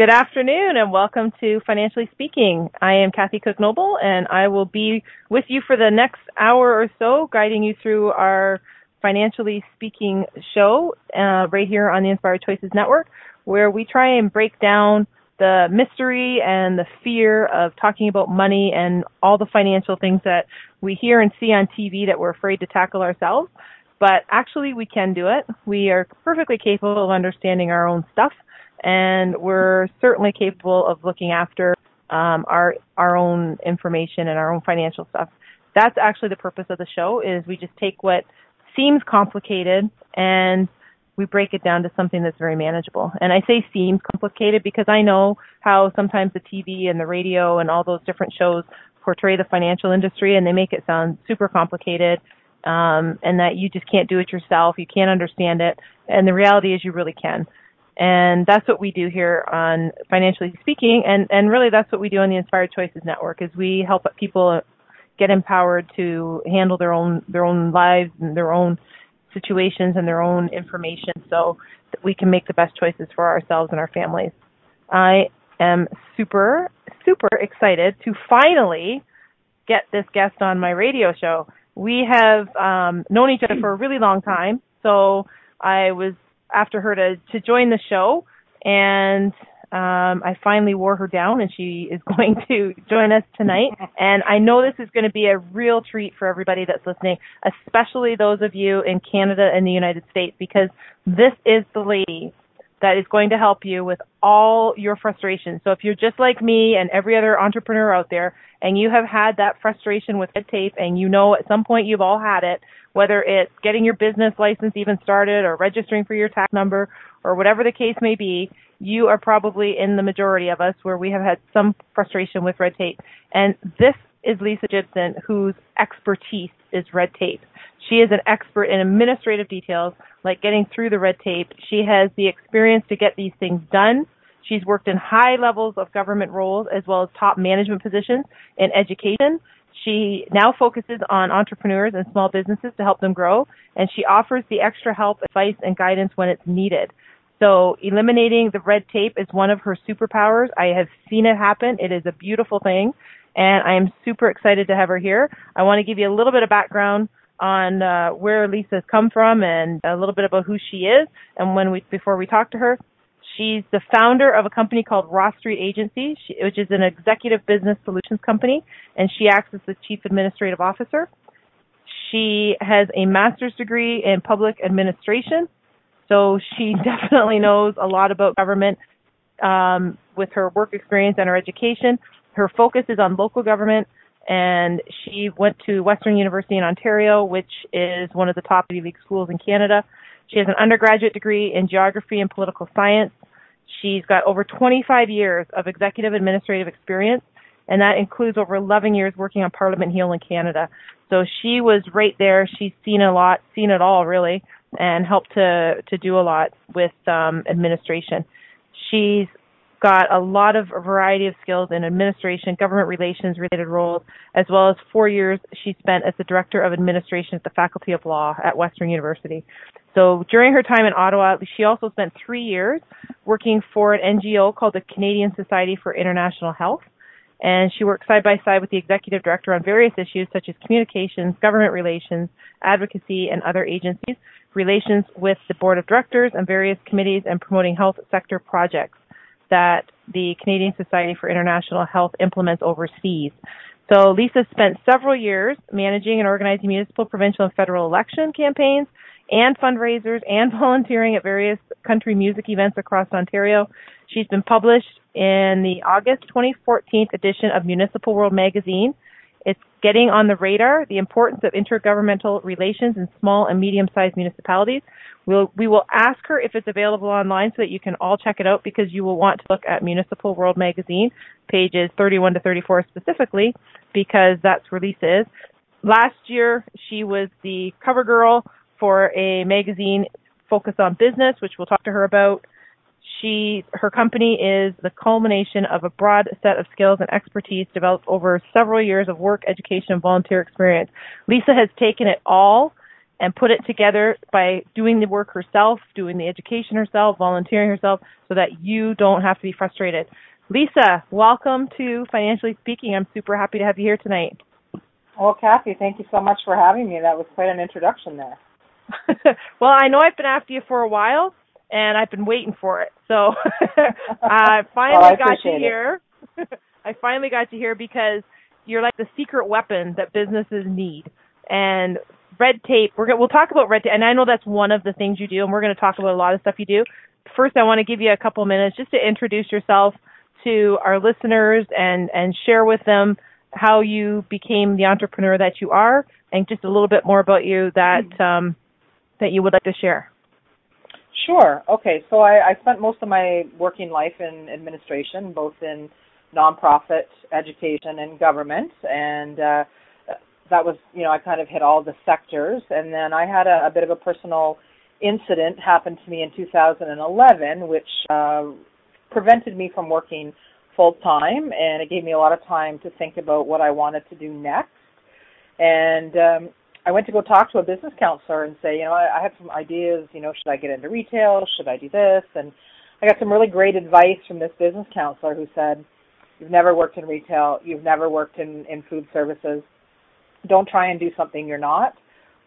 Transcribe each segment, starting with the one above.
Good afternoon and welcome to Financially Speaking. I am Kathy Cook Noble and I will be with you for the next hour or so guiding you through our Financially Speaking show uh, right here on the Inspired Choices Network where we try and break down the mystery and the fear of talking about money and all the financial things that we hear and see on TV that we're afraid to tackle ourselves. But actually we can do it. We are perfectly capable of understanding our own stuff and we're certainly capable of looking after um, our our own information and our own financial stuff. That's actually the purpose of the show. Is we just take what seems complicated and we break it down to something that's very manageable. And I say seems complicated because I know how sometimes the TV and the radio and all those different shows portray the financial industry and they make it sound super complicated um, and that you just can't do it yourself. You can't understand it. And the reality is you really can. And that's what we do here on Financially Speaking. And, and really that's what we do on the Inspired Choices Network is we help people get empowered to handle their own, their own lives and their own situations and their own information so that we can make the best choices for ourselves and our families. I am super, super excited to finally get this guest on my radio show. We have um, known each other for a really long time, so I was after her to to join the show, and um, I finally wore her down, and she is going to join us tonight. And I know this is going to be a real treat for everybody that's listening, especially those of you in Canada and the United States, because this is the lady that is going to help you with all your frustrations. So if you're just like me and every other entrepreneur out there, and you have had that frustration with red tape, and you know at some point you've all had it, whether it's getting your business license even started or registering for your tax number or whatever the case may be, you are probably in the majority of us where we have had some frustration with red tape. And this is Lisa Gibson, whose expertise is red tape. She is an expert in administrative details, like getting through the red tape. She has the experience to get these things done. She's worked in high levels of government roles as well as top management positions in education. She now focuses on entrepreneurs and small businesses to help them grow, and she offers the extra help, advice, and guidance when it's needed. So eliminating the red tape is one of her superpowers. I have seen it happen. It is a beautiful thing, and I am super excited to have her here. I want to give you a little bit of background on uh, where Lisa's come from and a little bit about who she is. And when we before we talk to her, She's the founder of a company called Ross Street Agency, which is an executive business solutions company, and she acts as the chief administrative officer. She has a master's degree in public administration, so she definitely knows a lot about government um, with her work experience and her education. Her focus is on local government, and she went to Western University in Ontario, which is one of the top Ivy League schools in Canada. She has an undergraduate degree in geography and political science. She's got over 25 years of executive administrative experience, and that includes over 11 years working on Parliament Hill in Canada. So she was right there. She's seen a lot, seen it all really, and helped to to do a lot with um, administration. She's got a lot of a variety of skills in administration, government relations related roles, as well as four years she spent as the director of administration at the Faculty of Law at Western University. So during her time in Ottawa, she also spent three years working for an NGO called the Canadian Society for International Health. And she worked side by side with the executive director on various issues such as communications, government relations, advocacy, and other agencies, relations with the board of directors and various committees, and promoting health sector projects that the Canadian Society for International Health implements overseas. So Lisa spent several years managing and organizing municipal, provincial, and federal election campaigns and fundraisers and volunteering at various country music events across Ontario. She's been published in the August 2014 edition of Municipal World magazine. Getting on the radar, the importance of intergovernmental relations in small and medium-sized municipalities. We'll, we will ask her if it's available online so that you can all check it out because you will want to look at Municipal World Magazine, pages 31 to 34 specifically, because that's where Lisa is. Last year, she was the cover girl for a magazine focused on business, which we'll talk to her about. She, her company is the culmination of a broad set of skills and expertise developed over several years of work, education, and volunteer experience. Lisa has taken it all and put it together by doing the work herself, doing the education herself, volunteering herself, so that you don't have to be frustrated. Lisa, welcome to Financially Speaking. I'm super happy to have you here tonight. Well, Kathy, thank you so much for having me. That was quite an introduction there. well, I know I've been after you for a while, and I've been waiting for it. So I finally well, I got you it. here. I finally got you here because you're like the secret weapon that businesses need. And red tape, we're gonna, we'll talk about red tape, and I know that's one of the things you do, and we're going to talk about a lot of stuff you do. First, I want to give you a couple minutes just to introduce yourself to our listeners and and share with them how you became the entrepreneur that you are, and just a little bit more about you that um, that you would like to share. Sure. Okay. So I, I spent most of my working life in administration, both in nonprofit, education, and government, and uh, that was, you know, I kind of hit all the sectors. And then I had a, a bit of a personal incident happen to me in 2011, which uh, prevented me from working full time, and it gave me a lot of time to think about what I wanted to do next. And um, I went to go talk to a business counselor and say, you know, I, I have some ideas. You know, should I get into retail? Should I do this? And I got some really great advice from this business counselor who said, you've never worked in retail, you've never worked in in food services. Don't try and do something you're not.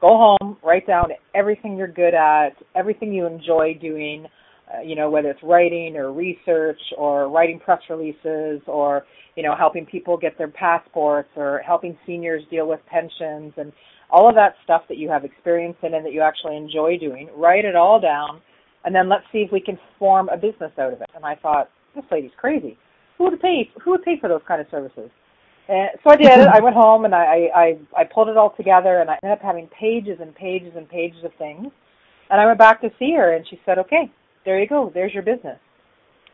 Go home, write down everything you're good at, everything you enjoy doing. Uh, you know, whether it's writing or research or writing press releases or you know helping people get their passports or helping seniors deal with pensions and all of that stuff that you have experience in and that you actually enjoy doing, write it all down, and then let's see if we can form a business out of it. And I thought, this lady's crazy. Who would pay? Who would pay for those kind of services? And so I did. I went home and I, I I pulled it all together, and I ended up having pages and pages and pages of things. And I went back to see her, and she said, "Okay, there you go. There's your business."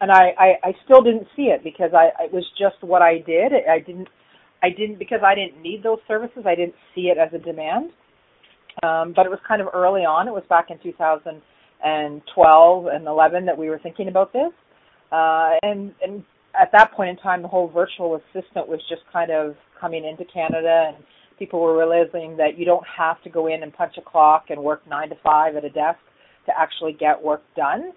And I I, I still didn't see it because I it was just what I did. I didn't I didn't because I didn't need those services. I didn't see it as a demand. Um, but it was kind of early on. It was back in 2012 and 11 that we were thinking about this. Uh, and and at that point in time, the whole virtual assistant was just kind of coming into Canada, and people were realizing that you don't have to go in and punch a clock and work nine to five at a desk to actually get work done.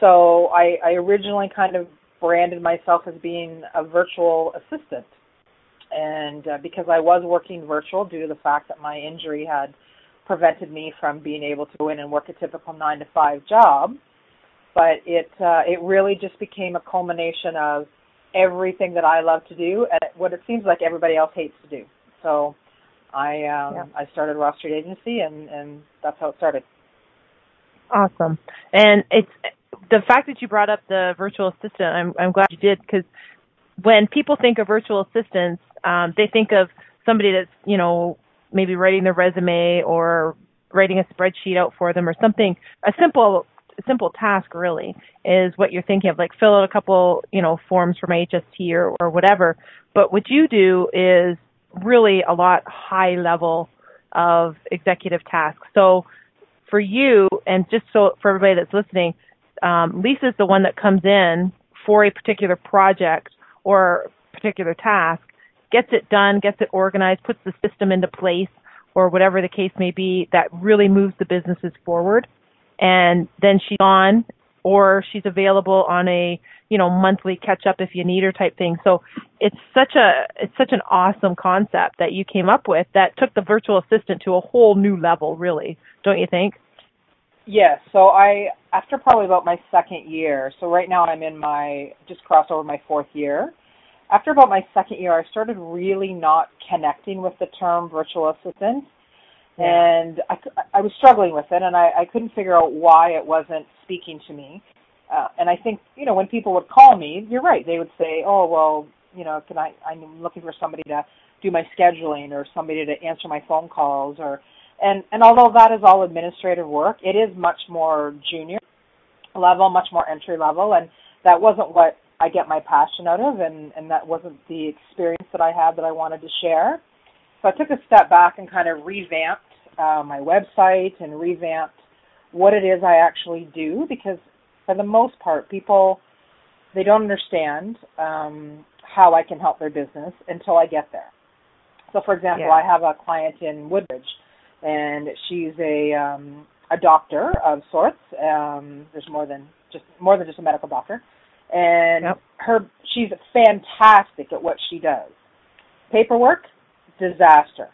So I, I originally kind of branded myself as being a virtual assistant and uh, because I was working virtual due to the fact that my injury had prevented me from being able to go in and work a typical nine to five job, but it uh, it really just became a culmination of everything that I love to do and what it seems like everybody else hates to do. So I um, yeah. I started Ross Street Agency, and and that's how it started. Awesome, and it's the fact that you brought up the virtual assistant. I'm I'm glad you did because when people think of virtual assistants, um, they think of somebody that's you know maybe writing their resume or writing a spreadsheet out for them or something. A simple simple task really is what you're thinking of like fill out a couple you know forms from HST or, or whatever. But what you do is really a lot high level of executive tasks. So for you and just so for everybody that's listening um, Lisa's the one that comes in for a particular project or particular task gets it done, gets it organized, puts the system into place, or whatever the case may be, that really moves the businesses forward. And then she's on, or she's available on a you know monthly catch up if you need her type thing. So it's such a it's such an awesome concept that you came up with that took the virtual assistant to a whole new level, really, don't you think? Yes. So I after probably about my second year. So right now I'm in my just crossed over my fourth year after about my second year, I started really not connecting with the term virtual assistant. Yeah. And I, I was struggling with it, and I, I couldn't figure out why it wasn't speaking to me. Uh, and I think, you know, when people would call me, you're right. They would say, oh, well, you know, can I? I'm looking for somebody to do my scheduling or somebody to answer my phone calls or and and although that is all administrative work, it is much more junior level, much more entry level, and that wasn't what I get my passion out of, and and that wasn't the experience that I had that I wanted to share. So I took a step back and kind of revamped uh, my website and revamped what it is I actually do because for the most part, people they don't understand um, how I can help their business until I get there. So, for example, yeah. I have a client in Woodbridge, and she's a um, a doctor of sorts. Um, there's more than just more than just a medical doctor, and yep. her she's fantastic at what she does. Paperwork, disaster.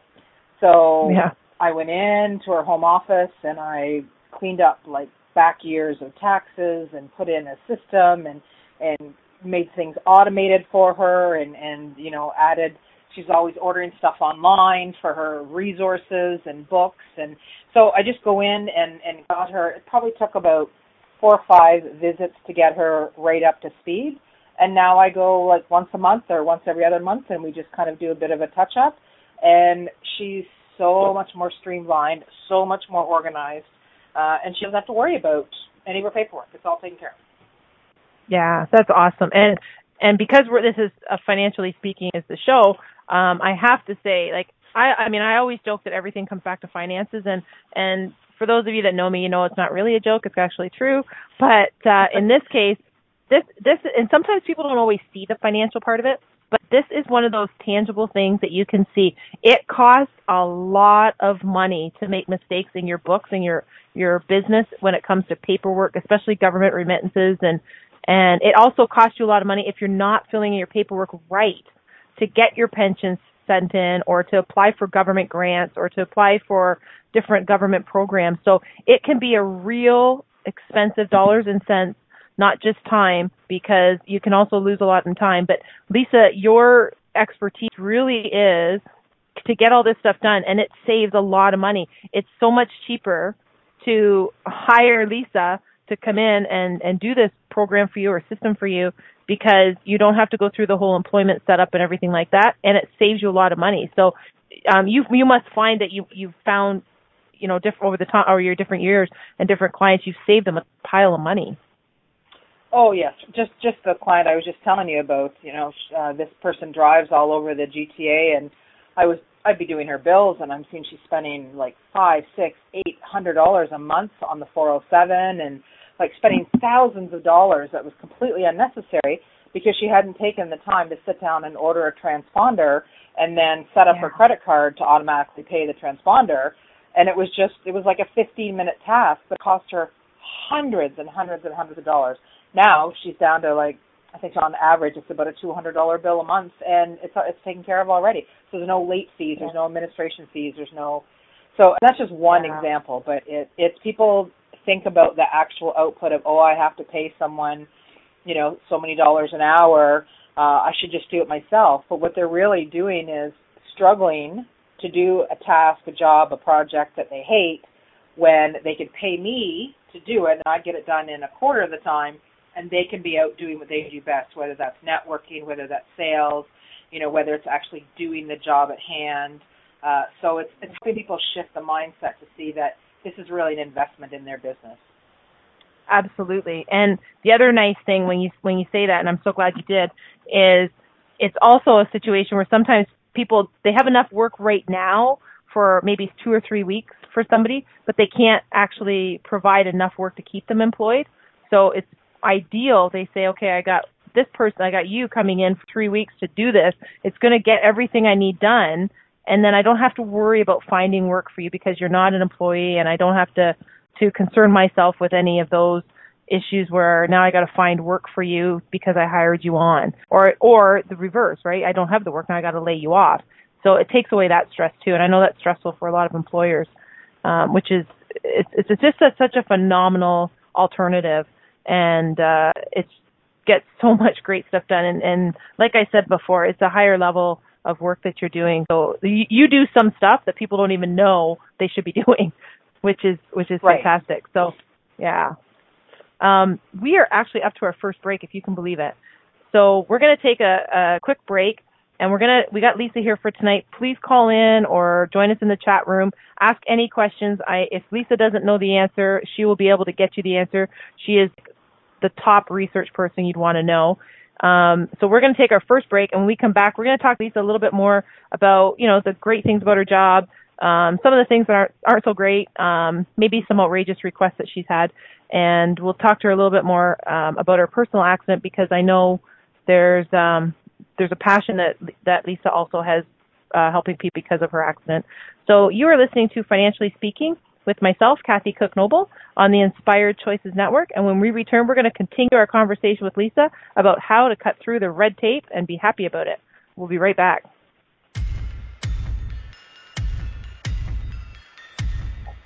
So yeah. I went in to her home office and I cleaned up like back years of taxes and put in a system and and made things automated for her and and you know added she's always ordering stuff online for her resources and books and so I just go in and and got her it probably took about four or five visits to get her right up to speed. And now I go like once a month or once every other month and we just kind of do a bit of a touch up and she's so much more streamlined so much more organized uh, and she doesn't have to worry about any of her paperwork. It's all taken care of. Yeah, that's awesome. And and because we're this is a financially speaking is the show, um, I have to say, like I I mean I always joke that everything comes back to finances and and for those of you that know me, you know it's not really a joke, it's actually true. But uh in this case, this this and sometimes people don't always see the financial part of it, but this is one of those tangible things that you can see. It costs a lot of money to make mistakes in your books and your your business when it comes to paperwork, especially government remittances and and it also costs you a lot of money if you're not filling in your paperwork right to get your pensions sent in or to apply for government grants or to apply for different government programs. So it can be a real expensive dollars and cents, not just time, because you can also lose a lot in time. But Lisa, your expertise really is to get all this stuff done and it saves a lot of money. It's so much cheaper to hire Lisa to come in and, and do this program for you or system for you because you don't have to go through the whole employment setup and everything like that and it saves you a lot of money. So um you you must find that you you've found you know different over the time or your different years and different clients you've saved them a pile of money. Oh yes, just just the client I was just telling you about. You know, uh, this person drives all over the GTA, and I was I'd be doing her bills, and I'm seeing she's spending like five, six, eight hundred dollars a month on the 407, and like spending thousands of dollars that was completely unnecessary because she hadn't taken the time to sit down and order a transponder and then set up yeah. her credit card to automatically pay the transponder. And it was just it was like a 15 minute task that cost her hundreds and hundreds and hundreds of dollars. Now she's down to like I think on average it's about a two hundred dollar bill a month, and it's it's taken care of already. So there's no late fees, there's no administration fees, there's no. So that's just one yeah. example, but it it's people think about the actual output of oh I have to pay someone, you know, so many dollars an hour. Uh, I should just do it myself. But what they're really doing is struggling to do a task, a job, a project that they hate when they could pay me to do it and I get it done in a quarter of the time and they can be out doing what they do best, whether that's networking, whether that's sales, you know, whether it's actually doing the job at hand. Uh, so it's it's helping people shift the mindset to see that this is really an investment in their business. Absolutely. And the other nice thing when you when you say that, and I'm so glad you did, is it's also a situation where sometimes people they have enough work right now for maybe two or three weeks for somebody, but they can't actually provide enough work to keep them employed. So it's ideal. They say, okay, I got this person, I got you coming in for three weeks to do this. It's going to get everything I need done. And then I don't have to worry about finding work for you because you're not an employee and I don't have to, to concern myself with any of those issues where now I got to find work for you because I hired you on or, or the reverse, right? I don't have the work now I got to lay you off. So it takes away that stress too. And I know that's stressful for a lot of employers, um, which is, it's, it's just a, such a phenomenal alternative and uh, it gets so much great stuff done. And, and like I said before, it's a higher level of work that you're doing. So you, you do some stuff that people don't even know they should be doing, which is which is right. fantastic. So yeah, um, we are actually up to our first break, if you can believe it. So we're going to take a, a quick break and we're gonna we got Lisa here for tonight. Please call in or join us in the chat room. Ask any questions. I if Lisa doesn't know the answer, she will be able to get you the answer. She is the top research person you'd want to know. Um, so we're going to take our first break, and when we come back, we're going to talk to Lisa a little bit more about you know the great things about her job, um, some of the things that aren't aren't so great, um, maybe some outrageous requests that she's had, and we'll talk to her a little bit more um, about her personal accident because I know there's um, there's a passion that that Lisa also has uh, helping people because of her accident. So you are listening to Financially Speaking with myself, Kathy Cook Noble, on the Inspired Choices Network. And when we return, we're going to continue our conversation with Lisa about how to cut through the red tape and be happy about it. We'll be right back.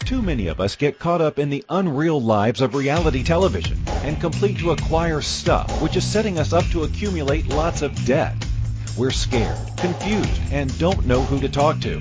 Too many of us get caught up in the unreal lives of reality television and complete to acquire stuff, which is setting us up to accumulate lots of debt. We're scared, confused, and don't know who to talk to.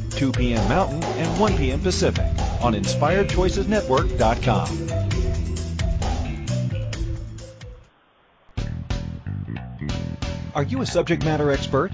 2 p.m. Mountain, and 1 p.m. Pacific on InspiredChoicesNetwork.com. Are you a subject matter expert?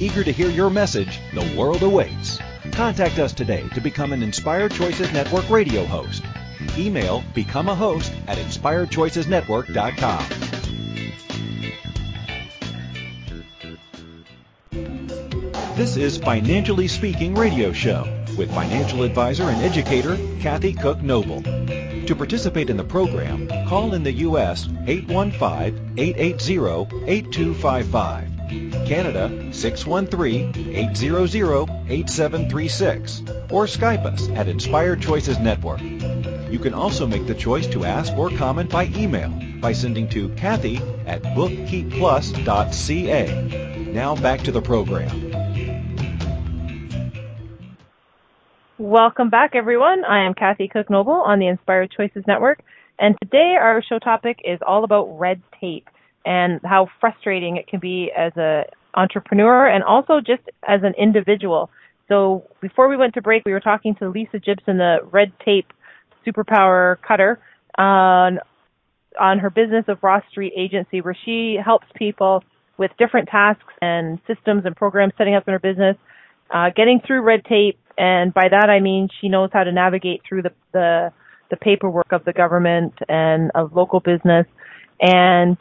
Eager to hear your message, the world awaits. Contact us today to become an Inspired Choices Network radio host. Email become a host at inspiredchoicesnetwork.com. This is Financially Speaking Radio Show with financial advisor and educator Kathy Cook Noble. To participate in the program, call in the U.S. 815-880-8255 Canada 613-800-8736 or Skype us at Inspired Choices Network. You can also make the choice to ask or comment by email by sending to Kathy at bookkeepplus.ca. Now back to the program. Welcome back, everyone. I am Kathy Cook Noble on the Inspired Choices Network, and today our show topic is all about red tape and how frustrating it can be as an entrepreneur and also just as an individual. So before we went to break, we were talking to Lisa Gibson, the red tape superpower cutter, on on her business of Ross Street Agency, where she helps people with different tasks and systems and programs setting up in her business, uh, getting through red tape, and by that I mean she knows how to navigate through the the, the paperwork of the government and of local business, and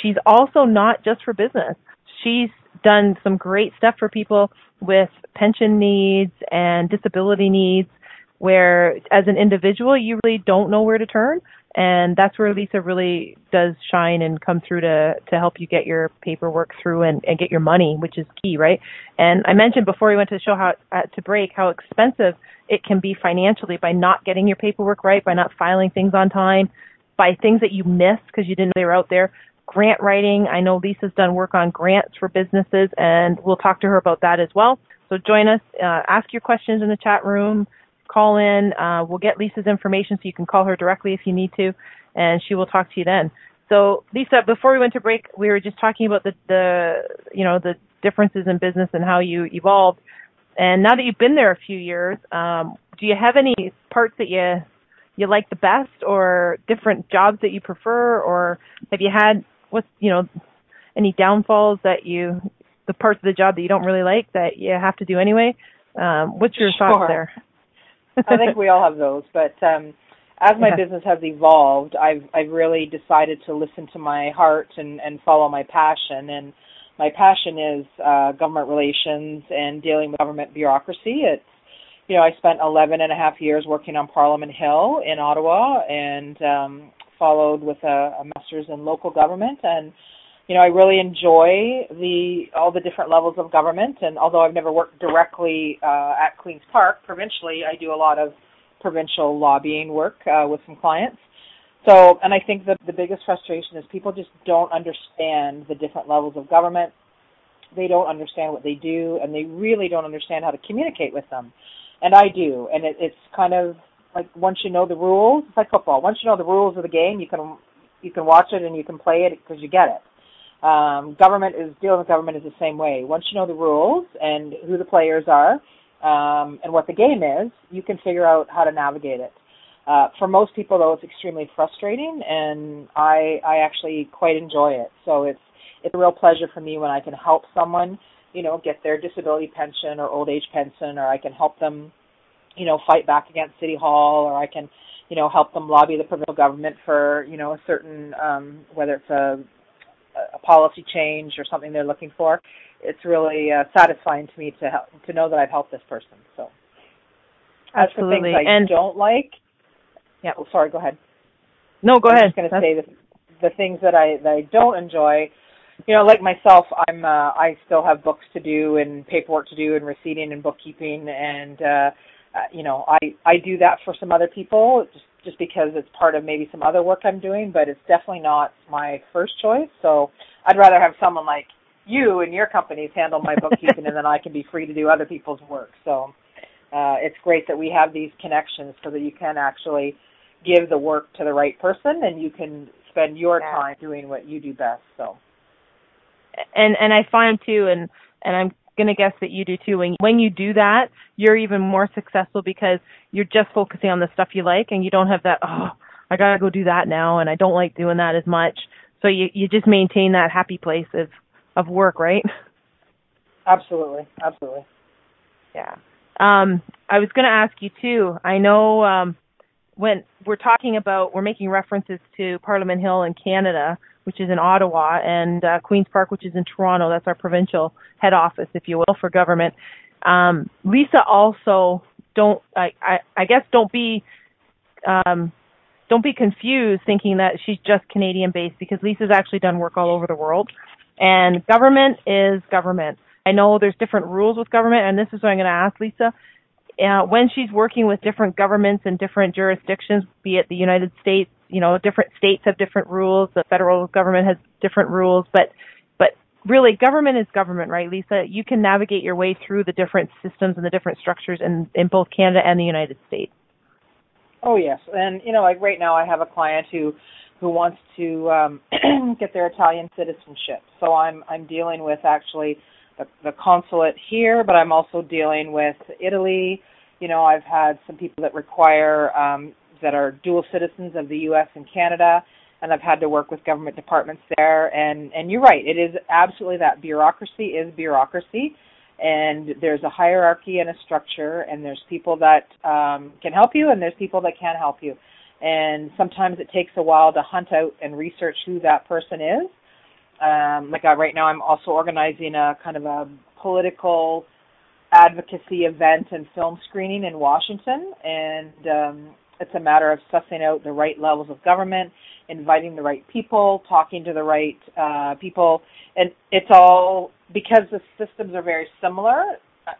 she's also not just for business. She's done some great stuff for people with pension needs and disability needs where as an individual you really don't know where to turn and that's where Lisa really does shine and come through to to help you get your paperwork through and, and get your money, which is key, right? And I mentioned before we went to the show how uh, to break how expensive it can be financially by not getting your paperwork right, by not filing things on time, by things that you missed because you didn't know they were out there grant writing. I know Lisa's done work on grants for businesses, and we'll talk to her about that as well. So join us. Uh, ask your questions in the chat room. Call in. Uh, we'll get Lisa's information so you can call her directly if you need to, and she will talk to you then. So Lisa, before we went to break, we were just talking about the, the you know the differences in business and how you evolved. And now that you've been there a few years, um, do you have any parts that you you like the best, or different jobs that you prefer, or have you had what's you know any downfalls that you the parts of the job that you don't really like that you have to do anyway. Um, what's your sure. thoughts there? I think we all have those, but um, as my yeah. business has evolved, I've I've really decided to listen to my heart and and follow my passion. And my passion is uh, government relations and dealing with government bureaucracy. It's you know, I spent 11 and a half years working on Parliament Hill in Ottawa and um, followed with a, a master's in local government. And, you know, I really enjoy the all the different levels of government. And although I've never worked directly uh, at Queen's Park provincially, I do a lot of provincial lobbying work uh, with some clients. So, and I think that the biggest frustration is people just don't understand the different levels of government. They don't understand what they do, and they really don't understand how to communicate with them and I do, and it, it's kind of like once you know the rules, it's like football. Once you know the rules of the game, you can you can watch it and you can play it because you get it. Um, government is dealing with government is the same way. Once you know the rules and who the players are um, and what the game is, you can figure out how to navigate it. Uh, for most people, though, it's extremely frustrating, and I I actually quite enjoy it. So it's it's a real pleasure for me when I can help someone you know, get their disability pension or old age pension, or I can help them, you know, fight back against City Hall, or I can, you know, help them lobby the provincial government for, you know, a certain, um, whether it's a, a policy change or something they're looking for. It's really uh, satisfying to me to help, to know that I've helped this person. So, as for things I and don't like, yeah. Oh, sorry. Go ahead. No, go I'm ahead. I'm just going to say the the things that I that I don't enjoy you know, like myself, I'm uh, I still have books to do and paperwork to do and receipting and bookkeeping and uh, uh you know, I I do that for some other people just just because it's part of maybe some other work I'm doing, but it's definitely not my first choice. So I'd rather have someone like you and your companies handle my bookkeeping and then I can be free to do other people's work. So uh it's great that we have these connections so that you can actually give the work to the right person and you can spend your yeah. time doing what you do best. So and and I find too, and and I'm gonna guess that you do too. When when you do that, you're even more successful because you're just focusing on the stuff you like, and you don't have that oh I gotta go do that now, and I don't like doing that as much. So you you just maintain that happy place of of work, right? Absolutely, absolutely. Yeah. Um, I was going to ask you too. I know um, when we're talking about, we're making references to Parliament Hill in Canada which is in Ottawa, and uh, Queens Park, which is in Toronto. That's our provincial head office, if you will, for government. Um, Lisa also don't I, I, I guess don't be um, don't be confused thinking that she's just Canadian based because Lisa's actually done work all over the world. And government is government. I know there's different rules with government, and this is what I'm going to ask Lisa uh, when she's working with different governments and different jurisdictions, be it the United States, you know, different states have different rules. The federal government has different rules, but but really, government is government, right, Lisa? You can navigate your way through the different systems and the different structures in in both Canada and the United States. Oh yes, and you know, like right now, I have a client who who wants to um, get their Italian citizenship. So I'm I'm dealing with actually the, the consulate here, but I'm also dealing with Italy. You know, I've had some people that require um, that are dual citizens of the U.S. and Canada, and I've had to work with government departments there. And and you're right, it is absolutely that bureaucracy is bureaucracy, and there's a hierarchy and a structure, and there's people that um, can help you, and there's people that can't help you. And sometimes it takes a while to hunt out and research who that person is um, like uh, right now, I'm also organizing a kind of a political advocacy event and film screening in Washington, and um, it's a matter of sussing out the right levels of government, inviting the right people, talking to the right uh, people, and it's all because the systems are very similar.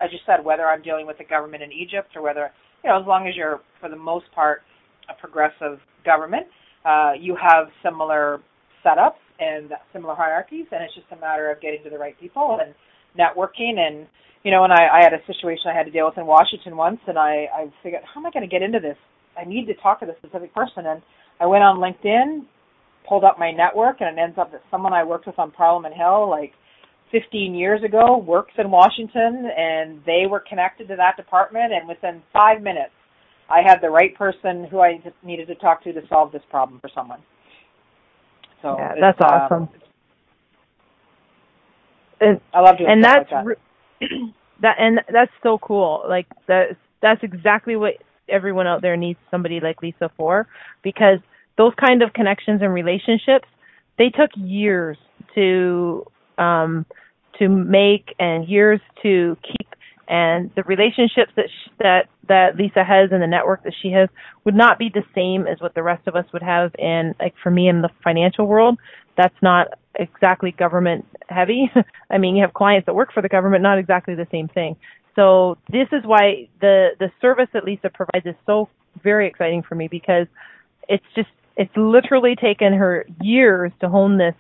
As you said, whether I'm dealing with the government in Egypt or whether you know, as long as you're for the most part a progressive government, uh, you have similar setups and similar hierarchies, and it's just a matter of getting to the right people and networking. And you know, and I, I had a situation I had to deal with in Washington once, and I, I figured, how am I going to get into this? I need to talk to this specific person, and I went on LinkedIn, pulled up my network, and it ends up that someone I worked with on Parliament Hill, like 15 years ago, works in Washington, and they were connected to that department, and within five minutes, I had the right person who I needed to talk to to solve this problem for someone. So yeah, that's um, awesome. and, I love doing and that's like that. that and that's so cool. Like that's that's exactly what everyone out there needs somebody like Lisa for because those kind of connections and relationships they took years to um to make and years to keep. And the relationships that she, that that Lisa has and the network that she has would not be the same as what the rest of us would have in like for me in the financial world. That's not exactly government heavy. I mean you have clients that work for the government not exactly the same thing so this is why the the service that Lisa provides is so very exciting for me because it's just it's literally taken her years to hone this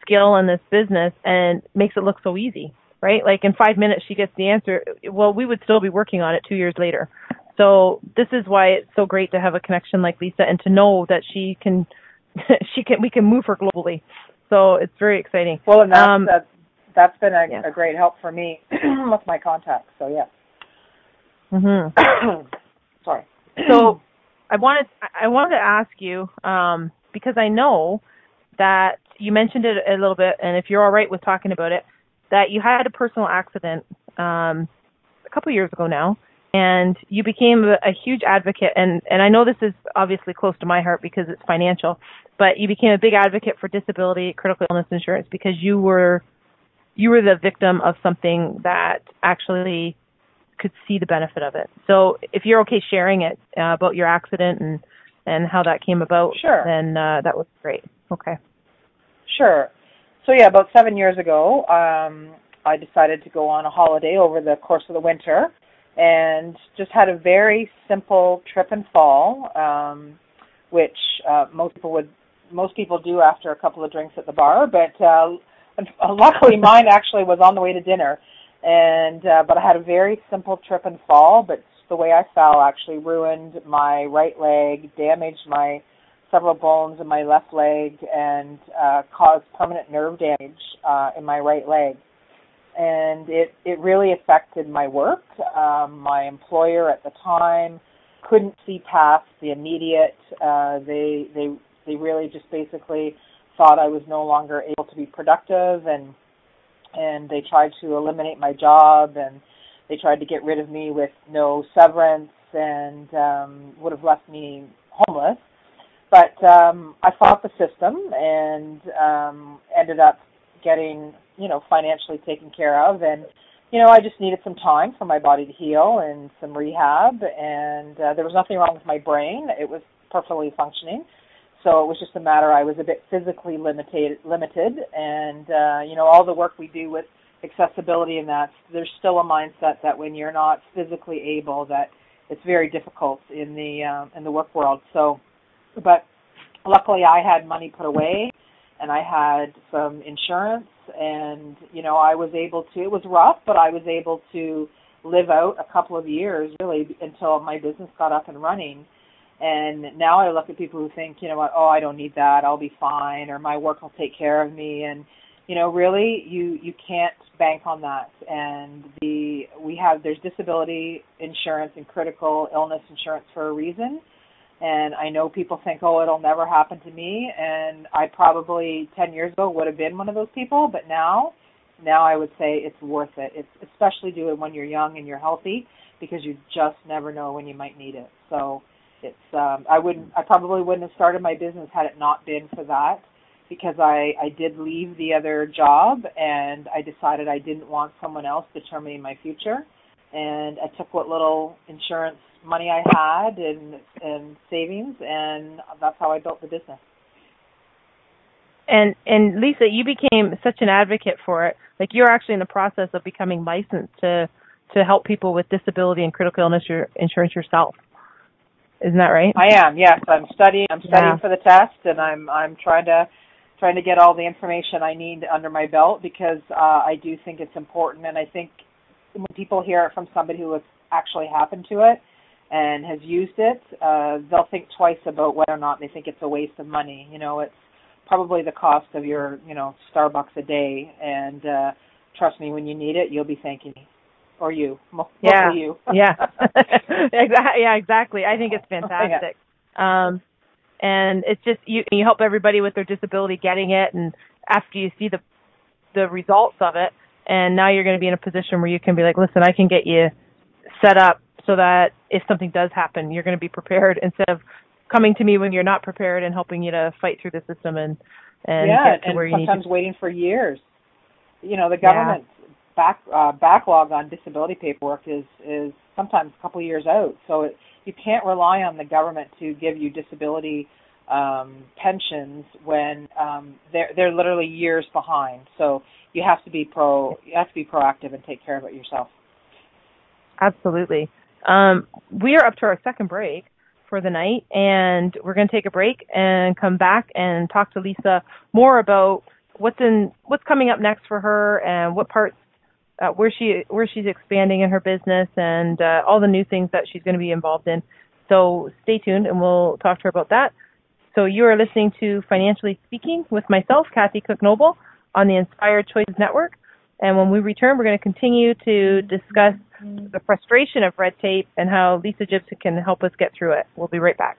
skill and this business and makes it look so easy right? Like in five minutes she gets the answer. Well, we would still be working on it two years later. So this is why it's so great to have a connection like Lisa and to know that she can, she can, we can move her globally. So it's very exciting. Well, and that's, um, that's, that's been a, yeah. a great help for me with my contacts. So yeah. Mhm. Sorry. So I wanted I wanted to ask you um, because I know that you mentioned it a little bit, and if you're all right with talking about it, that you had a personal accident um, a couple years ago now, and you became a, a huge advocate. And and I know this is obviously close to my heart because it's financial, but you became a big advocate for disability critical illness insurance because you were you were the victim of something that actually could see the benefit of it. So if you're okay sharing it uh, about your accident and and how that came about, sure. then uh, that was great. Okay. Sure. So yeah, about seven years ago, um, I decided to go on a holiday over the course of the winter, and just had a very simple trip and fall, um, which uh, most people would most people do after a couple of drinks at the bar. But uh, luckily, mine actually was on the way to dinner, and uh, but I had a very simple trip and fall. But the way I fell actually ruined my right leg, damaged my several bones in my left leg and uh, caused permanent nerve damage uh, in my right leg. And it, it really affected my work. Um, my employer at the time couldn't see past the immediate. Uh, they they they really just basically thought I was no longer able to be productive, and and they tried to eliminate my job, and they tried to get rid of me with no severance, and um, would have left me homeless but um, I fought the system and um, ended up getting, you know, financially taken care of. And, you know, I just needed some time for my body to heal and some rehab. And uh, there was nothing wrong with my brain; it was perfectly functioning. So it was just a matter I was a bit physically limited, limited, and uh, you know, all the work we do with accessibility and that there's still a mindset that when you're not physically able, that it's very difficult in the um, in the work world. So but luckily I had money put away and I had some insurance and you know I was able to it was rough but I was able to live out a couple of years really until my business got up and running and now I look at people who think you know what oh I don't need that I'll be fine or my work will take care of me and you know really you you can't bank on that and the we have there's disability insurance and critical illness insurance for a reason and I know people think, oh, it'll never happen to me. And I probably 10 years ago would have been one of those people, but now, now I would say it's worth it. It's especially do it when you're young and you're healthy because you just never know when you might need it. So it's um I wouldn't I probably wouldn't have started my business had it not been for that because I I did leave the other job and I decided I didn't want someone else determining my future and I took what little insurance money I had and and savings, and that's how I built the business. And and Lisa, you became such an advocate for it. Like you're actually in the process of becoming licensed to to help people with disability and critical illness insurance yourself. Isn't that right? I am. Yes, I'm studying. I'm studying yeah. for the test, and I'm I'm trying to trying to get all the information I need under my belt because uh, I do think it's important, and I think when people hear it from somebody who has actually happened to it, and has used it, uh, they'll think twice about whether or not they think it's a waste of money. You know, it's probably the cost of your, you know, Starbucks a day, and uh, trust me, when you need it, you'll be thanking me. Or you, mostly yeah, you. yeah, exactly. Yeah, exactly. I think it's fantastic. Yeah. Um, and it's just you. You help everybody with their disability getting it, and after you see the the results of it, and now you're going to be in a position where you can be like, listen, I can get you set up so that if something does happen, you're going to be prepared instead of coming to me when you're not prepared and helping you to fight through the system and and yeah, get to and where you sometimes need to. waiting for years. You know, the government. Back uh, backlog on disability paperwork is is sometimes a couple years out. So it, you can't rely on the government to give you disability um, pensions when um, they're they're literally years behind. So you have to be pro you have to be proactive and take care of it yourself. Absolutely. Um, we are up to our second break for the night, and we're going to take a break and come back and talk to Lisa more about what's in what's coming up next for her and what parts uh, where she where she's expanding in her business and uh, all the new things that she's going to be involved in. So stay tuned, and we'll talk to her about that. So you are listening to Financially Speaking with myself, Kathy Cook Noble, on the Inspired Choices Network. And when we return, we're going to continue to discuss the frustration of red tape and how Lisa Gibson can help us get through it. We'll be right back.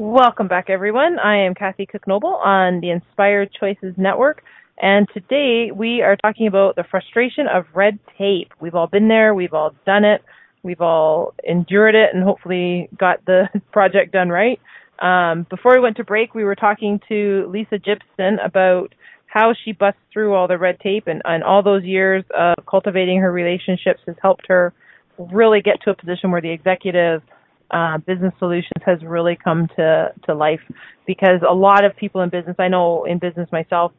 Welcome back, everyone. I am Kathy Cook Noble on the Inspired Choices Network, and today we are talking about the frustration of red tape. We've all been there, we've all done it, we've all endured it, and hopefully got the project done right. Um, before we went to break, we were talking to Lisa Gibson about how she busts through all the red tape, and, and all those years of cultivating her relationships has helped her really get to a position where the executive uh, business solutions has really come to to life because a lot of people in business I know in business myself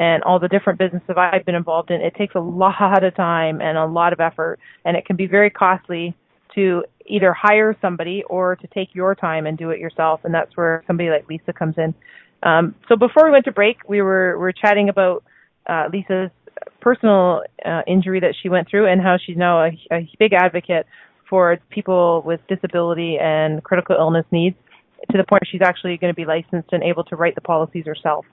and all the different businesses I've been involved in it takes a lot of time and a lot of effort and it can be very costly to either hire somebody or to take your time and do it yourself. And that's where somebody like Lisa comes in. Um, so before we went to break we were we were chatting about uh, Lisa's personal uh, injury that she went through and how she's now a, a big advocate for people with disability and critical illness needs to the point she's actually going to be licensed and able to write the policies herself.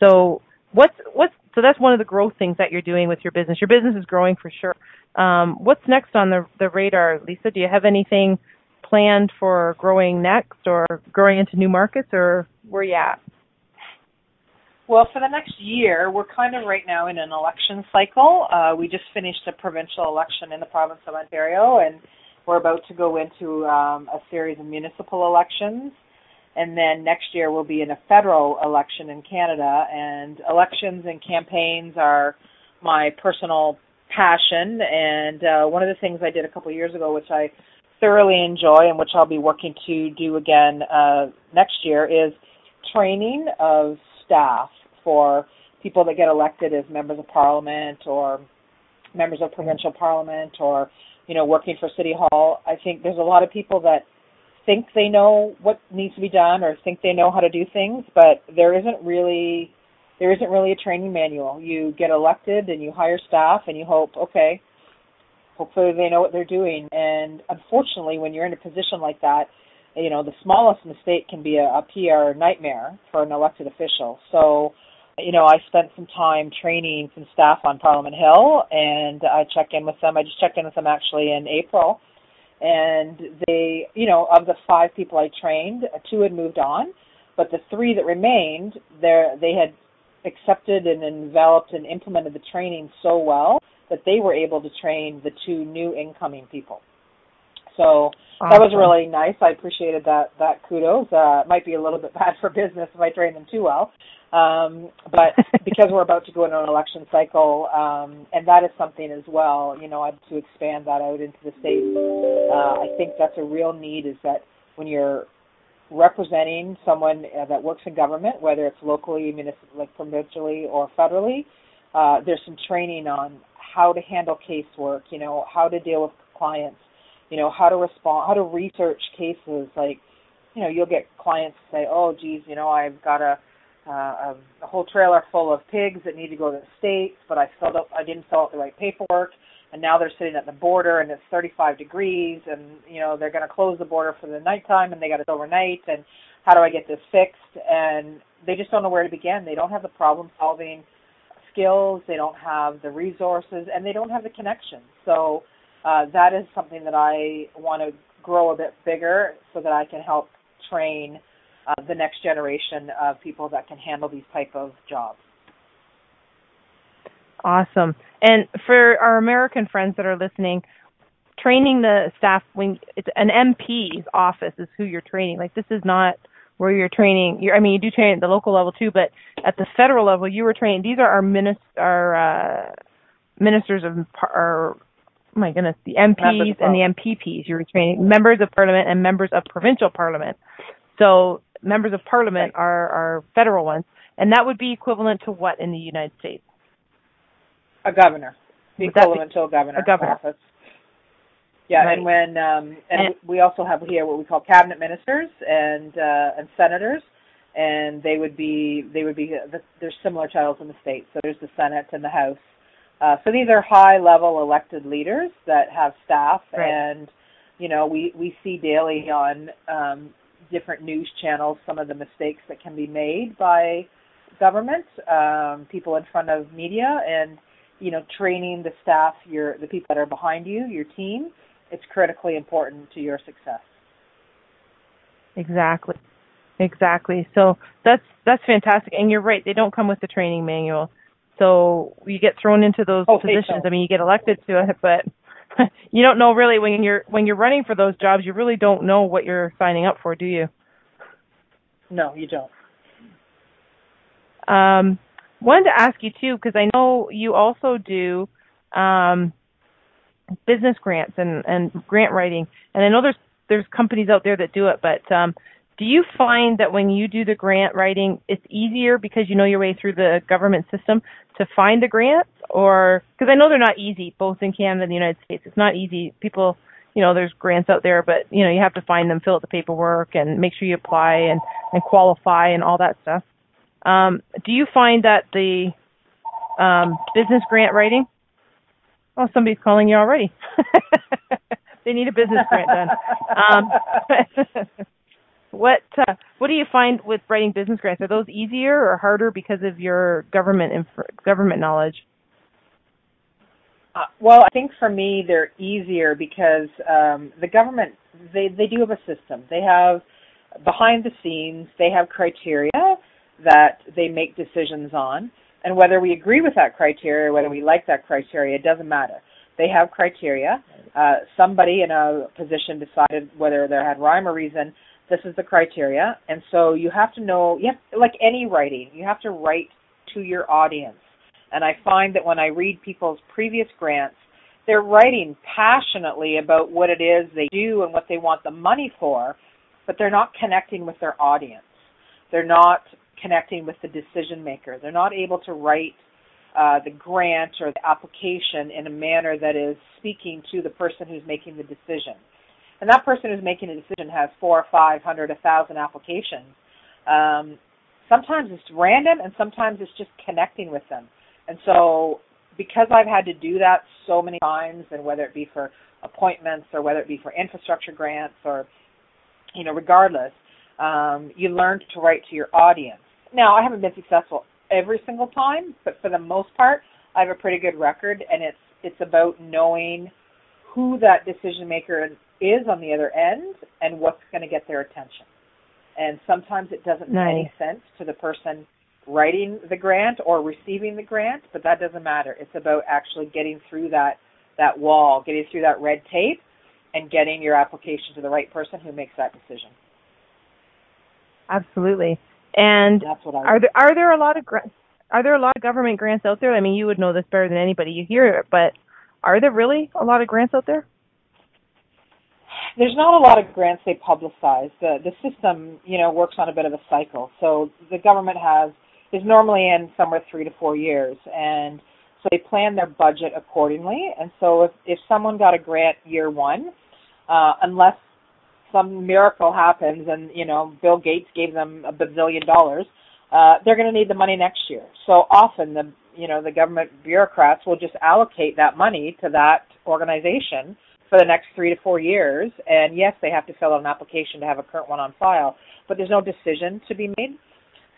So what's what's so that's one of the growth things that you're doing with your business. Your business is growing for sure. Um, what's next on the the radar, Lisa? Do you have anything planned for growing next, or growing into new markets, or where you at? Well, for the next year, we're kind of right now in an election cycle. Uh, we just finished a provincial election in the province of Ontario, and we're about to go into um, a series of municipal elections, and then next year we'll be in a federal election in Canada. And elections and campaigns are my personal passion. And uh, one of the things I did a couple of years ago, which I thoroughly enjoy, and which I'll be working to do again uh, next year, is training of staff for people that get elected as members of parliament or members of provincial parliament or you know, working for City Hall, I think there's a lot of people that think they know what needs to be done or think they know how to do things, but there isn't really there isn't really a training manual. You get elected and you hire staff and you hope, okay, hopefully they know what they're doing. And unfortunately, when you're in a position like that, you know, the smallest mistake can be a, a PR nightmare for an elected official. So you know, I spent some time training some staff on Parliament Hill, and I check in with them. I just checked in with them actually in April, and they, you know, of the five people I trained, two had moved on, but the three that remained, there they had accepted and enveloped and implemented the training so well that they were able to train the two new incoming people. So awesome. that was really nice. I appreciated that that kudos. Uh, might be a little bit bad for business if I train them too well. Um, but because we're about to go into an election cycle, um, and that is something as well, you know, to expand that out into the states. Uh, I think that's a real need. Is that when you're representing someone uh, that works in government, whether it's locally, municipal, like provincially, or federally, uh, there's some training on how to handle casework. You know, how to deal with clients. You know, how to respond, how to research cases. Like, you know, you'll get clients say, "Oh, geez, you know, I've got a uh, a, whole trailer full of pigs that need to go to the states, but I filled up, I didn't fill out the right paperwork, and now they're sitting at the border and it's 35 degrees, and you know they're going to close the border for the nighttime, and they got it overnight, and how do I get this fixed? And they just don't know where to begin. They don't have the problem solving skills, they don't have the resources, and they don't have the connections. So uh, that is something that I want to grow a bit bigger so that I can help train uh, the next generation of people that can handle these type of jobs. Awesome. And for our American friends that are listening, training the staff when it's an MP's office is who you're training. Like this is not where you're training. You're, I mean, you do train at the local level too, but at the federal level, you were training. These are our minis- our uh, ministers of our my goodness, the MPs and the MPPs. You were training members of parliament and members of provincial parliament. So members of parliament are, are federal ones, and that would be equivalent to what in the United States? A governor. The equivalent to a governor. A governor. Office. Yeah, right. and when um, and, and we also have here what we call cabinet ministers and uh, and senators, and they would be they would be there's similar titles in the states. So there's the Senate and the House. Uh, so these are high level elected leaders that have staff, right. and you know we we see daily on um, different news channels some of the mistakes that can be made by government, um, people in front of media, and you know training the staff, your the people that are behind you, your team. It's critically important to your success. Exactly, exactly. So that's that's fantastic, and you're right. They don't come with the training manual, so you get thrown into those oh, positions. So. I mean, you get elected to it, but you don't know really when you're when you're running for those jobs. You really don't know what you're signing up for, do you? No, you don't. Um, wanted to ask you too because I know you also do um, business grants and and grant writing, and I know there's there's companies out there that do it, but um, do you find that when you do the grant writing, it's easier because you know your way through the government system to find the grants, or because I know they're not easy, both in Canada and the United States. It's not easy. People, you know, there's grants out there, but you know you have to find them, fill out the paperwork, and make sure you apply and and qualify and all that stuff. Um, do you find that the um, business grant writing? Oh, somebody's calling you already. they need a business grant done. Um, what uh, what do you find with writing business grants? Are those easier or harder because of your government inf- government knowledge? Uh, well, I think for me they're easier because um, the government they they do have a system. They have behind the scenes they have criteria that they make decisions on, and whether we agree with that criteria, whether we like that criteria, it doesn't matter. They have criteria. Uh, somebody in a position decided whether there had rhyme or reason this is the criteria. And so you have to know you have like any writing you have to write to your audience. And i find that when i read people's previous grants they're writing passionately about what it is they do and what they want the money for but they're not connecting with their audience. They're not connecting with the decision maker they're not able to write uh, the grant or the application in a manner that is speaking to the person who's making the decision and that person who's making a decision has four or five hundred, a thousand applications. Um, sometimes it's random, and sometimes it's just connecting with them. And so, because I've had to do that so many times, and whether it be for appointments or whether it be for infrastructure grants or, you know, regardless, um, you learn to write to your audience. Now, I haven't been successful every single time, but for the most part, I have a pretty good record, and it's it's about knowing who that decision maker is on the other end and what's going to get their attention. And sometimes it doesn't nice. make any sense to the person writing the grant or receiving the grant, but that doesn't matter. It's about actually getting through that that wall, getting through that red tape and getting your application to the right person who makes that decision. Absolutely. And that's what I are there are there a lot of are there a lot of government grants out there? I mean, you would know this better than anybody. You hear it, but are there really a lot of grants out there? There's not a lot of grants they publicize. The the system, you know, works on a bit of a cycle. So the government has is normally in somewhere three to four years, and so they plan their budget accordingly. And so if if someone got a grant year one, uh, unless some miracle happens and you know Bill Gates gave them a bazillion dollars, uh, they're going to need the money next year. So often the you know the government bureaucrats will just allocate that money to that organization for the next three to four years. And yes, they have to fill out an application to have a current one on file, but there's no decision to be made.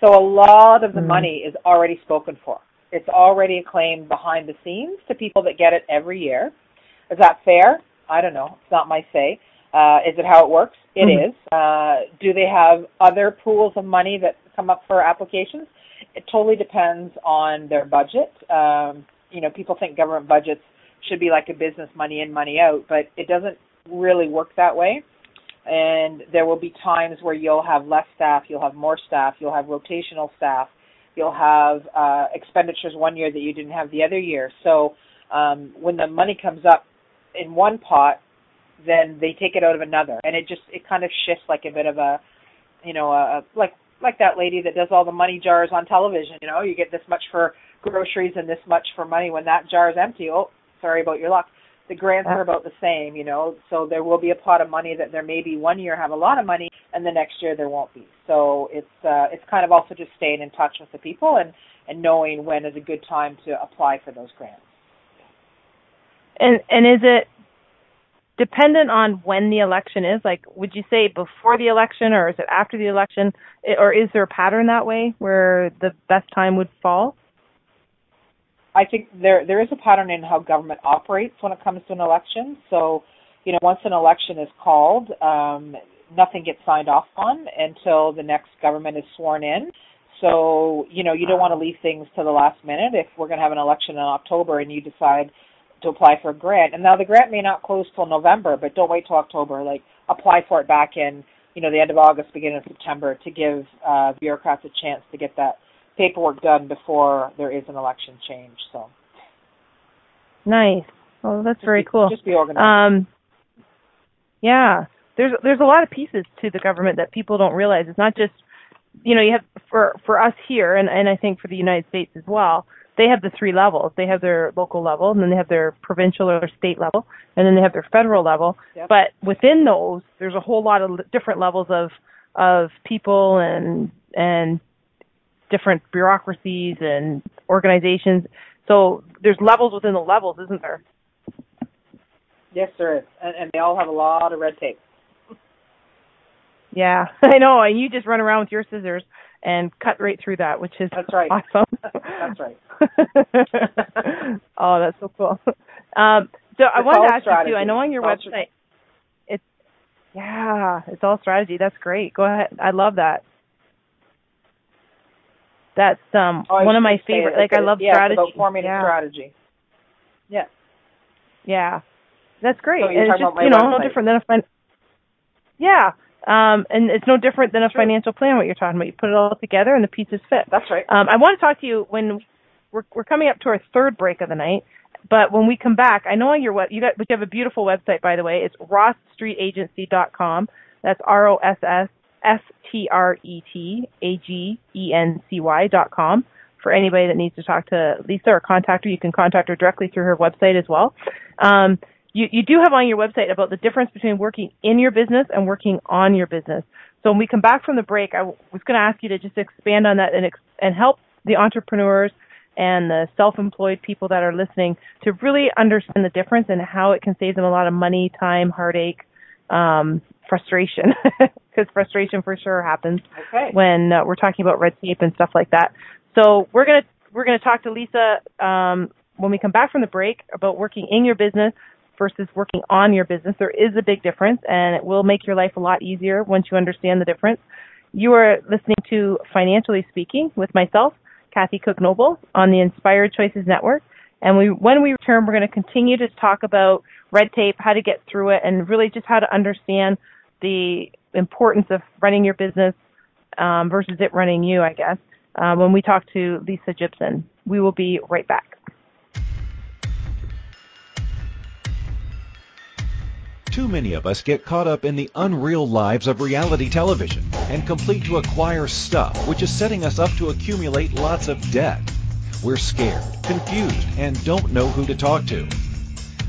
So a lot of the mm-hmm. money is already spoken for. It's already a claim behind the scenes to people that get it every year. Is that fair? I don't know. It's not my say. Uh, is it how it works? It mm-hmm. is. Uh, do they have other pools of money that come up for applications? It totally depends on their budget. Um, you know, people think government budgets should be like a business money in, money out, but it doesn't really work that way. And there will be times where you'll have less staff, you'll have more staff, you'll have rotational staff, you'll have uh, expenditures one year that you didn't have the other year. So um, when the money comes up in one pot, then they take it out of another, and it just it kind of shifts like a bit of a, you know, a, like like that lady that does all the money jars on television. You know, you get this much for groceries and this much for money. When that jar is empty, oh, sorry about your luck. The grants are about the same, you know. So there will be a pot of money that there may be one year have a lot of money, and the next year there won't be. So it's uh, it's kind of also just staying in touch with the people and and knowing when is a good time to apply for those grants. And and is it dependent on when the election is? Like, would you say before the election, or is it after the election, or is there a pattern that way where the best time would fall? I think there there is a pattern in how government operates when it comes to an election. So, you know, once an election is called, um, nothing gets signed off on until the next government is sworn in. So, you know, you don't want to leave things to the last minute. If we're going to have an election in October and you decide to apply for a grant. And now the grant may not close till November, but don't wait till October. Like apply for it back in, you know, the end of August, beginning of September to give uh, bureaucrats a chance to get that paperwork done before there is an election change. So nice. Well, that's just very be, cool. Just be organized. Um, yeah, there's there's a lot of pieces to the government that people don't realize. It's not just you know you have for for us here, and and I think for the United States as well they have the three levels. They have their local level, and then they have their provincial or state level, and then they have their federal level. Yep. But within those, there's a whole lot of different levels of of people and and different bureaucracies and organizations. So there's levels within the levels, isn't there? Yes, there is, and, and they all have a lot of red tape. Yeah, I know. And you just run around with your scissors and cut right through that, which is that's right. awesome. that's right. oh, that's so cool. Um, so I wanted to ask strategy. you too. I know on your it's website, it's yeah, it's all strategy. That's great. Go ahead. I love that. That's um oh, one of my favorite. Like I love yeah, strategy. About forming yeah. a strategy. Yeah. Yeah, that's great. So and it's just you know website. no different than a fin- Yeah, um, and it's no different than a financial plan. What you're talking about, you put it all together and the pieces fit. That's right. Um, I want to talk to you when we're we're coming up to our third break of the night. But when we come back, I know on your web you got but you have a beautiful website by the way. It's rossstreetagency.com. That's R O S S S T R E T A G E N C Y dot com. For anybody that needs to talk to Lisa or contact her, you can contact her directly through her website as well. Um, you, you do have on your website about the difference between working in your business and working on your business. So when we come back from the break, I w- was going to ask you to just expand on that and ex- and help the entrepreneurs and the self-employed people that are listening to really understand the difference and how it can save them a lot of money, time, heartache, um, frustration, because frustration for sure happens okay. when uh, we're talking about red tape and stuff like that. So we're gonna we're gonna talk to Lisa um, when we come back from the break about working in your business versus working on your business. There is a big difference, and it will make your life a lot easier once you understand the difference. You are listening to Financially Speaking with myself, Kathy Cook Noble, on the Inspired Choices Network. And we, when we return, we're going to continue to talk about red tape, how to get through it, and really just how to understand the importance of running your business um, versus it running you, I guess, uh, when we talk to Lisa Gibson. We will be right back. Too many of us get caught up in the unreal lives of reality television and complete to acquire stuff, which is setting us up to accumulate lots of debt. We're scared, confused, and don't know who to talk to.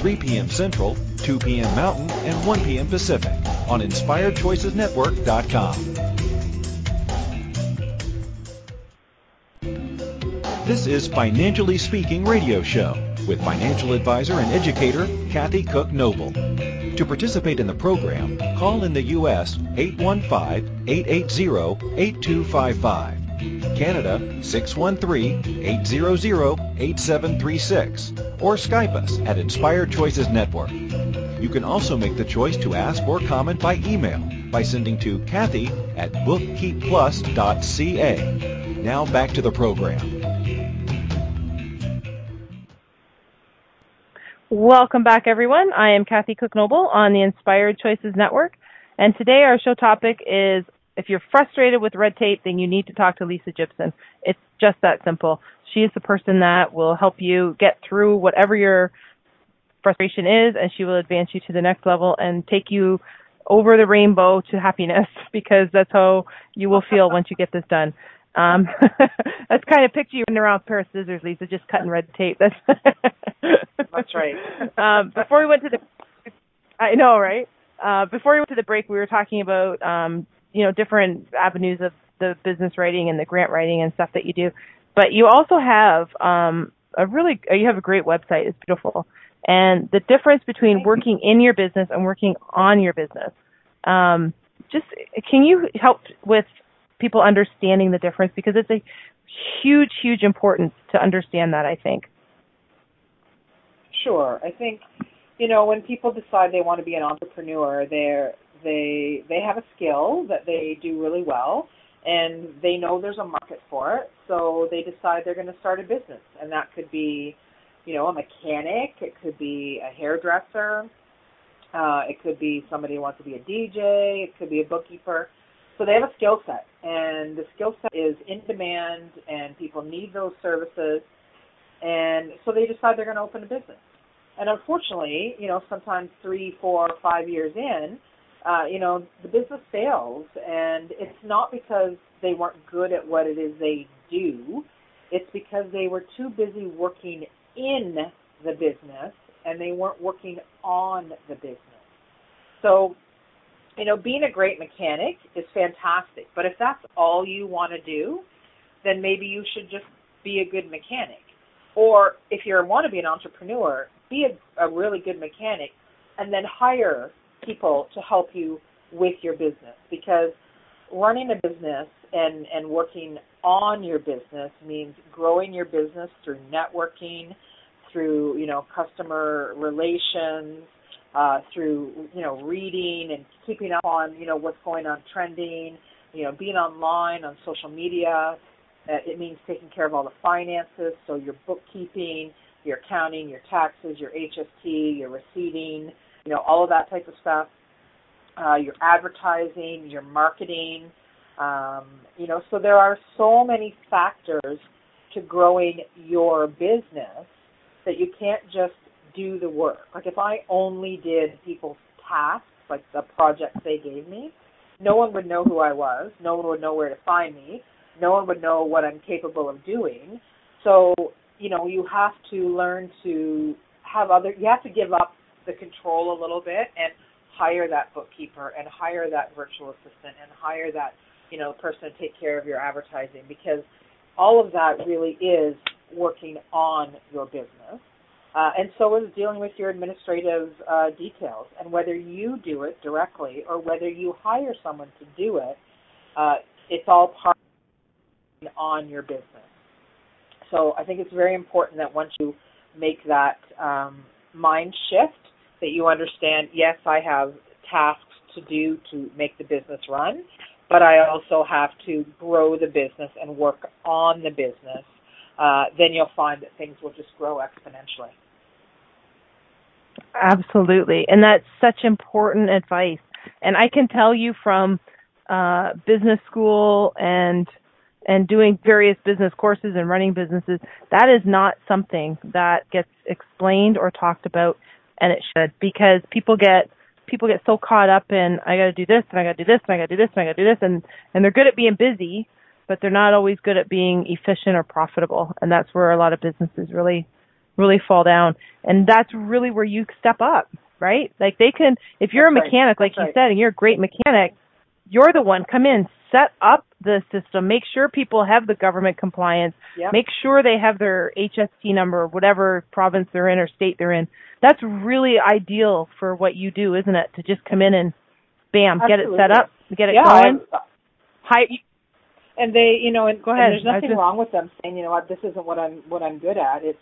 3 p.m. Central, 2 p.m. Mountain, and 1 p.m. Pacific on InspiredChoicesNetwork.com. This is Financially Speaking Radio Show with financial advisor and educator Kathy Cook Noble. To participate in the program, call in the U.S. 815-880-8255, Canada 613-800-8736, or Skype us at Inspired Choices Network. You can also make the choice to ask or comment by email by sending to Kathy at bookkeepplus.ca. Now back to the program. Welcome back, everyone. I am Kathy Cook Noble on the Inspired Choices Network, and today our show topic is if you're frustrated with red tape, then you need to talk to Lisa Gibson. It's just that simple. She is the person that will help you get through whatever your frustration is, and she will advance you to the next level and take you over the rainbow to happiness because that's how you will feel once you get this done. Um, that's kind of picture you running around with a pair of scissors, Lisa, just cutting red tape. That's that's right. um, before we went to the, I know, right? Uh, before we went to the break, we were talking about, um, you know, different avenues of the business writing and the grant writing and stuff that you do. But you also have um, a really, you have a great website. It's beautiful. And the difference between working in your business and working on your business. Um, just can you help with people understanding the difference because it's a huge, huge importance to understand that. I think. Sure, I think you know when people decide they want to be an entrepreneur, they're they they have a skill that they do really well and they know there's a market for it so they decide they're going to start a business and that could be you know a mechanic it could be a hairdresser uh it could be somebody who wants to be a dj it could be a bookkeeper so they have a skill set, and the skill set is in demand, and people need those services, and so they decide they're going to open a business. And unfortunately, you know, sometimes three, four, five years in, uh, you know, the business fails, and it's not because they weren't good at what it is they do. It's because they were too busy working in the business and they weren't working on the business. So you know, being a great mechanic is fantastic, but if that's all you want to do, then maybe you should just be a good mechanic. Or if you want to be an entrepreneur, be a, a really good mechanic and then hire people to help you with your business because running a business and and working on your business means growing your business through networking, through, you know, customer relations, uh, through you know reading and keeping up on you know what's going on trending, you know being online on social media. Uh, it means taking care of all the finances, so your bookkeeping, your accounting, your taxes, your HST, your receipting, you know all of that type of stuff. Uh, your advertising, your marketing, um, you know, so there are so many factors to growing your business that you can't just do the work. Like if I only did people's tasks, like the projects they gave me, no one would know who I was. No one would know where to find me. No one would know what I'm capable of doing. So, you know, you have to learn to have other, you have to give up the control a little bit and hire that bookkeeper and hire that virtual assistant and hire that, you know, person to take care of your advertising because all of that really is working on your business Uh, and so is dealing with your administrative uh, details. And whether you do it directly or whether you hire someone to do it, uh, it's all part of on your business. So I think it's very important that once you make that um, mind shift, that you understand, yes, I have tasks to do to make the business run, but I also have to grow the business and work on the business. Uh, then you'll find that things will just grow exponentially. Absolutely. And that's such important advice. And I can tell you from uh, business school and and doing various business courses and running businesses, that is not something that gets explained or talked about and it should because people get people get so caught up in I got to do this and I got to do this and I got to do this and I got to do this and and they're good at being busy, but they're not always good at being efficient or profitable, and that's where a lot of businesses really really fall down. And that's really where you step up, right? Like they can, if you're that's a mechanic, right. like that's you said, and you're a great mechanic, you're the one. Come in, set up the system, make sure people have the government compliance, yep. make sure they have their HST number, whatever province they're in or state they're in. That's really ideal for what you do, isn't it? To just come in and bam, Absolutely. get it set up, get it yeah, going. I, uh, Hi, and they, you know, and, Go ahead. and there's nothing just, wrong with them saying, you know what, this isn't what I'm what I'm good at. It's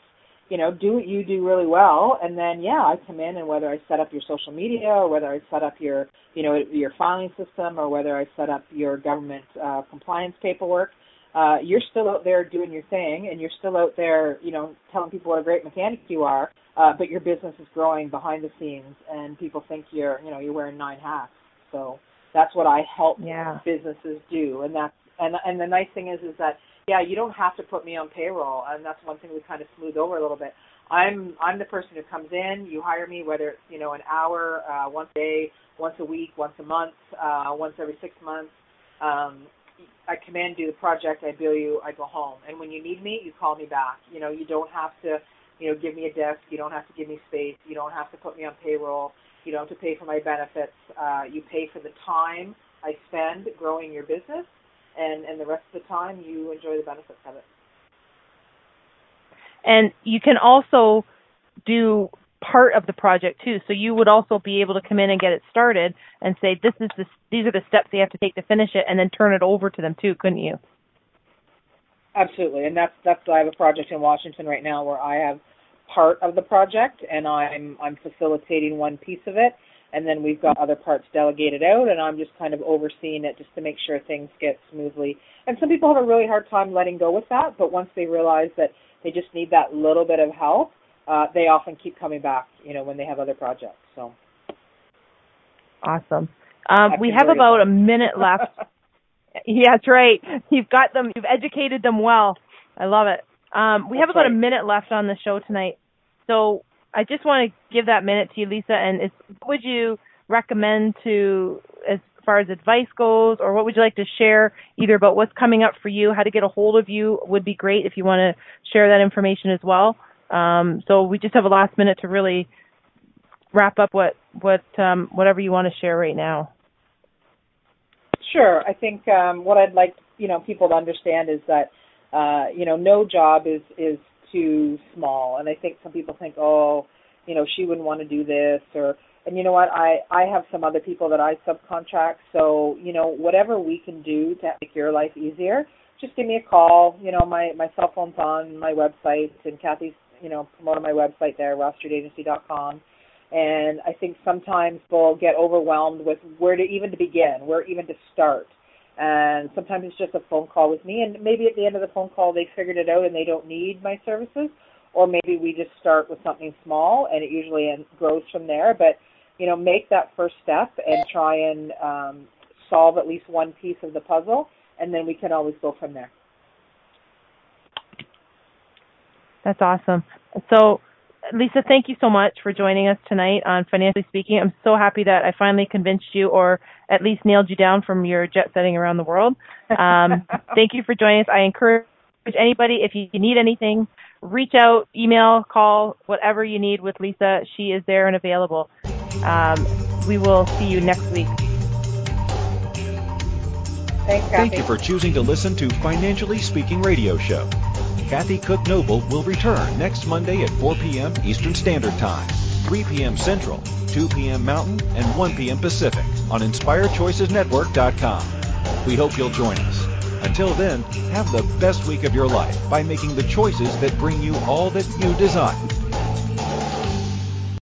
you know, do what you do really well, and then yeah, I come in and whether I set up your social media or whether I set up your, you know, your filing system or whether I set up your government uh, compliance paperwork, uh, you're still out there doing your thing, and you're still out there, you know, telling people what a great mechanic you are. Uh, but your business is growing behind the scenes, and people think you're, you know, you're wearing nine hats. So that's what I help yeah. businesses do, and that's and and the nice thing is is that yeah, you don't have to put me on payroll, and that's one thing we kind of smooth over a little bit. I'm I'm the person who comes in. You hire me, whether it's you know an hour, uh, once a day, once a week, once a month, uh, once every six months. Um, I come in, do the project, I bill you, I go home. And when you need me, you call me back. You know, you don't have to, you know, give me a desk. You don't have to give me space. You don't have to put me on payroll. You don't have to pay for my benefits. Uh, you pay for the time I spend growing your business and and the rest of the time you enjoy the benefits of it. And you can also do part of the project too. So you would also be able to come in and get it started and say this is the these are the steps they have to take to finish it, and then turn it over to them too, couldn't you? Absolutely, and that's that's I have a project in Washington right now where I have part of the project and I'm I'm facilitating one piece of it and then we've got other parts delegated out and I'm just kind of overseeing it just to make sure things get smoothly. And some people have a really hard time letting go with that, but once they realize that they just need that little bit of help, uh, they often keep coming back, you know, when they have other projects. So Awesome. Um, we have about a minute left. yeah, that's right. You've got them. You've educated them well. I love it. Um, we that's have about right. a minute left on the show tonight. So I just want to give that minute to you, Lisa. And what would you recommend to, as far as advice goes, or what would you like to share, either about what's coming up for you, how to get a hold of you would be great if you want to share that information as well. Um, so we just have a last minute to really wrap up what what um, whatever you want to share right now. Sure. I think um, what I'd like you know people to understand is that uh, you know no job is is too small, and I think some people think, oh, you know, she wouldn't want to do this, or and you know what, I I have some other people that I subcontract, so you know whatever we can do to make your life easier, just give me a call. You know, my my cell phone's on my website, and Kathy's you know promoting my website there, rossstreetagency.com. And I think sometimes we'll get overwhelmed with where to even to begin, where even to start. And sometimes it's just a phone call with me, and maybe at the end of the phone call they figured it out and they don't need my services, or maybe we just start with something small and it usually grows from there. But you know, make that first step and try and um, solve at least one piece of the puzzle, and then we can always go from there. That's awesome. So Lisa, thank you so much for joining us tonight on Financially Speaking. I'm so happy that I finally convinced you, or at least nailed you down from your jet setting around the world. Um, thank you for joining us. I encourage anybody, if you need anything, reach out, email, call, whatever you need with Lisa. She is there and available. Um, we will see you next week. Thanks, Kathy. Thank you for choosing to listen to Financially Speaking Radio Show. Kathy Cook Noble will return next Monday at 4 p.m. Eastern Standard Time, 3 p.m. Central, 2 p.m. Mountain, and 1 p.m. Pacific on InspiredChoicesNetwork.com. We hope you'll join us. Until then, have the best week of your life by making the choices that bring you all that you desire.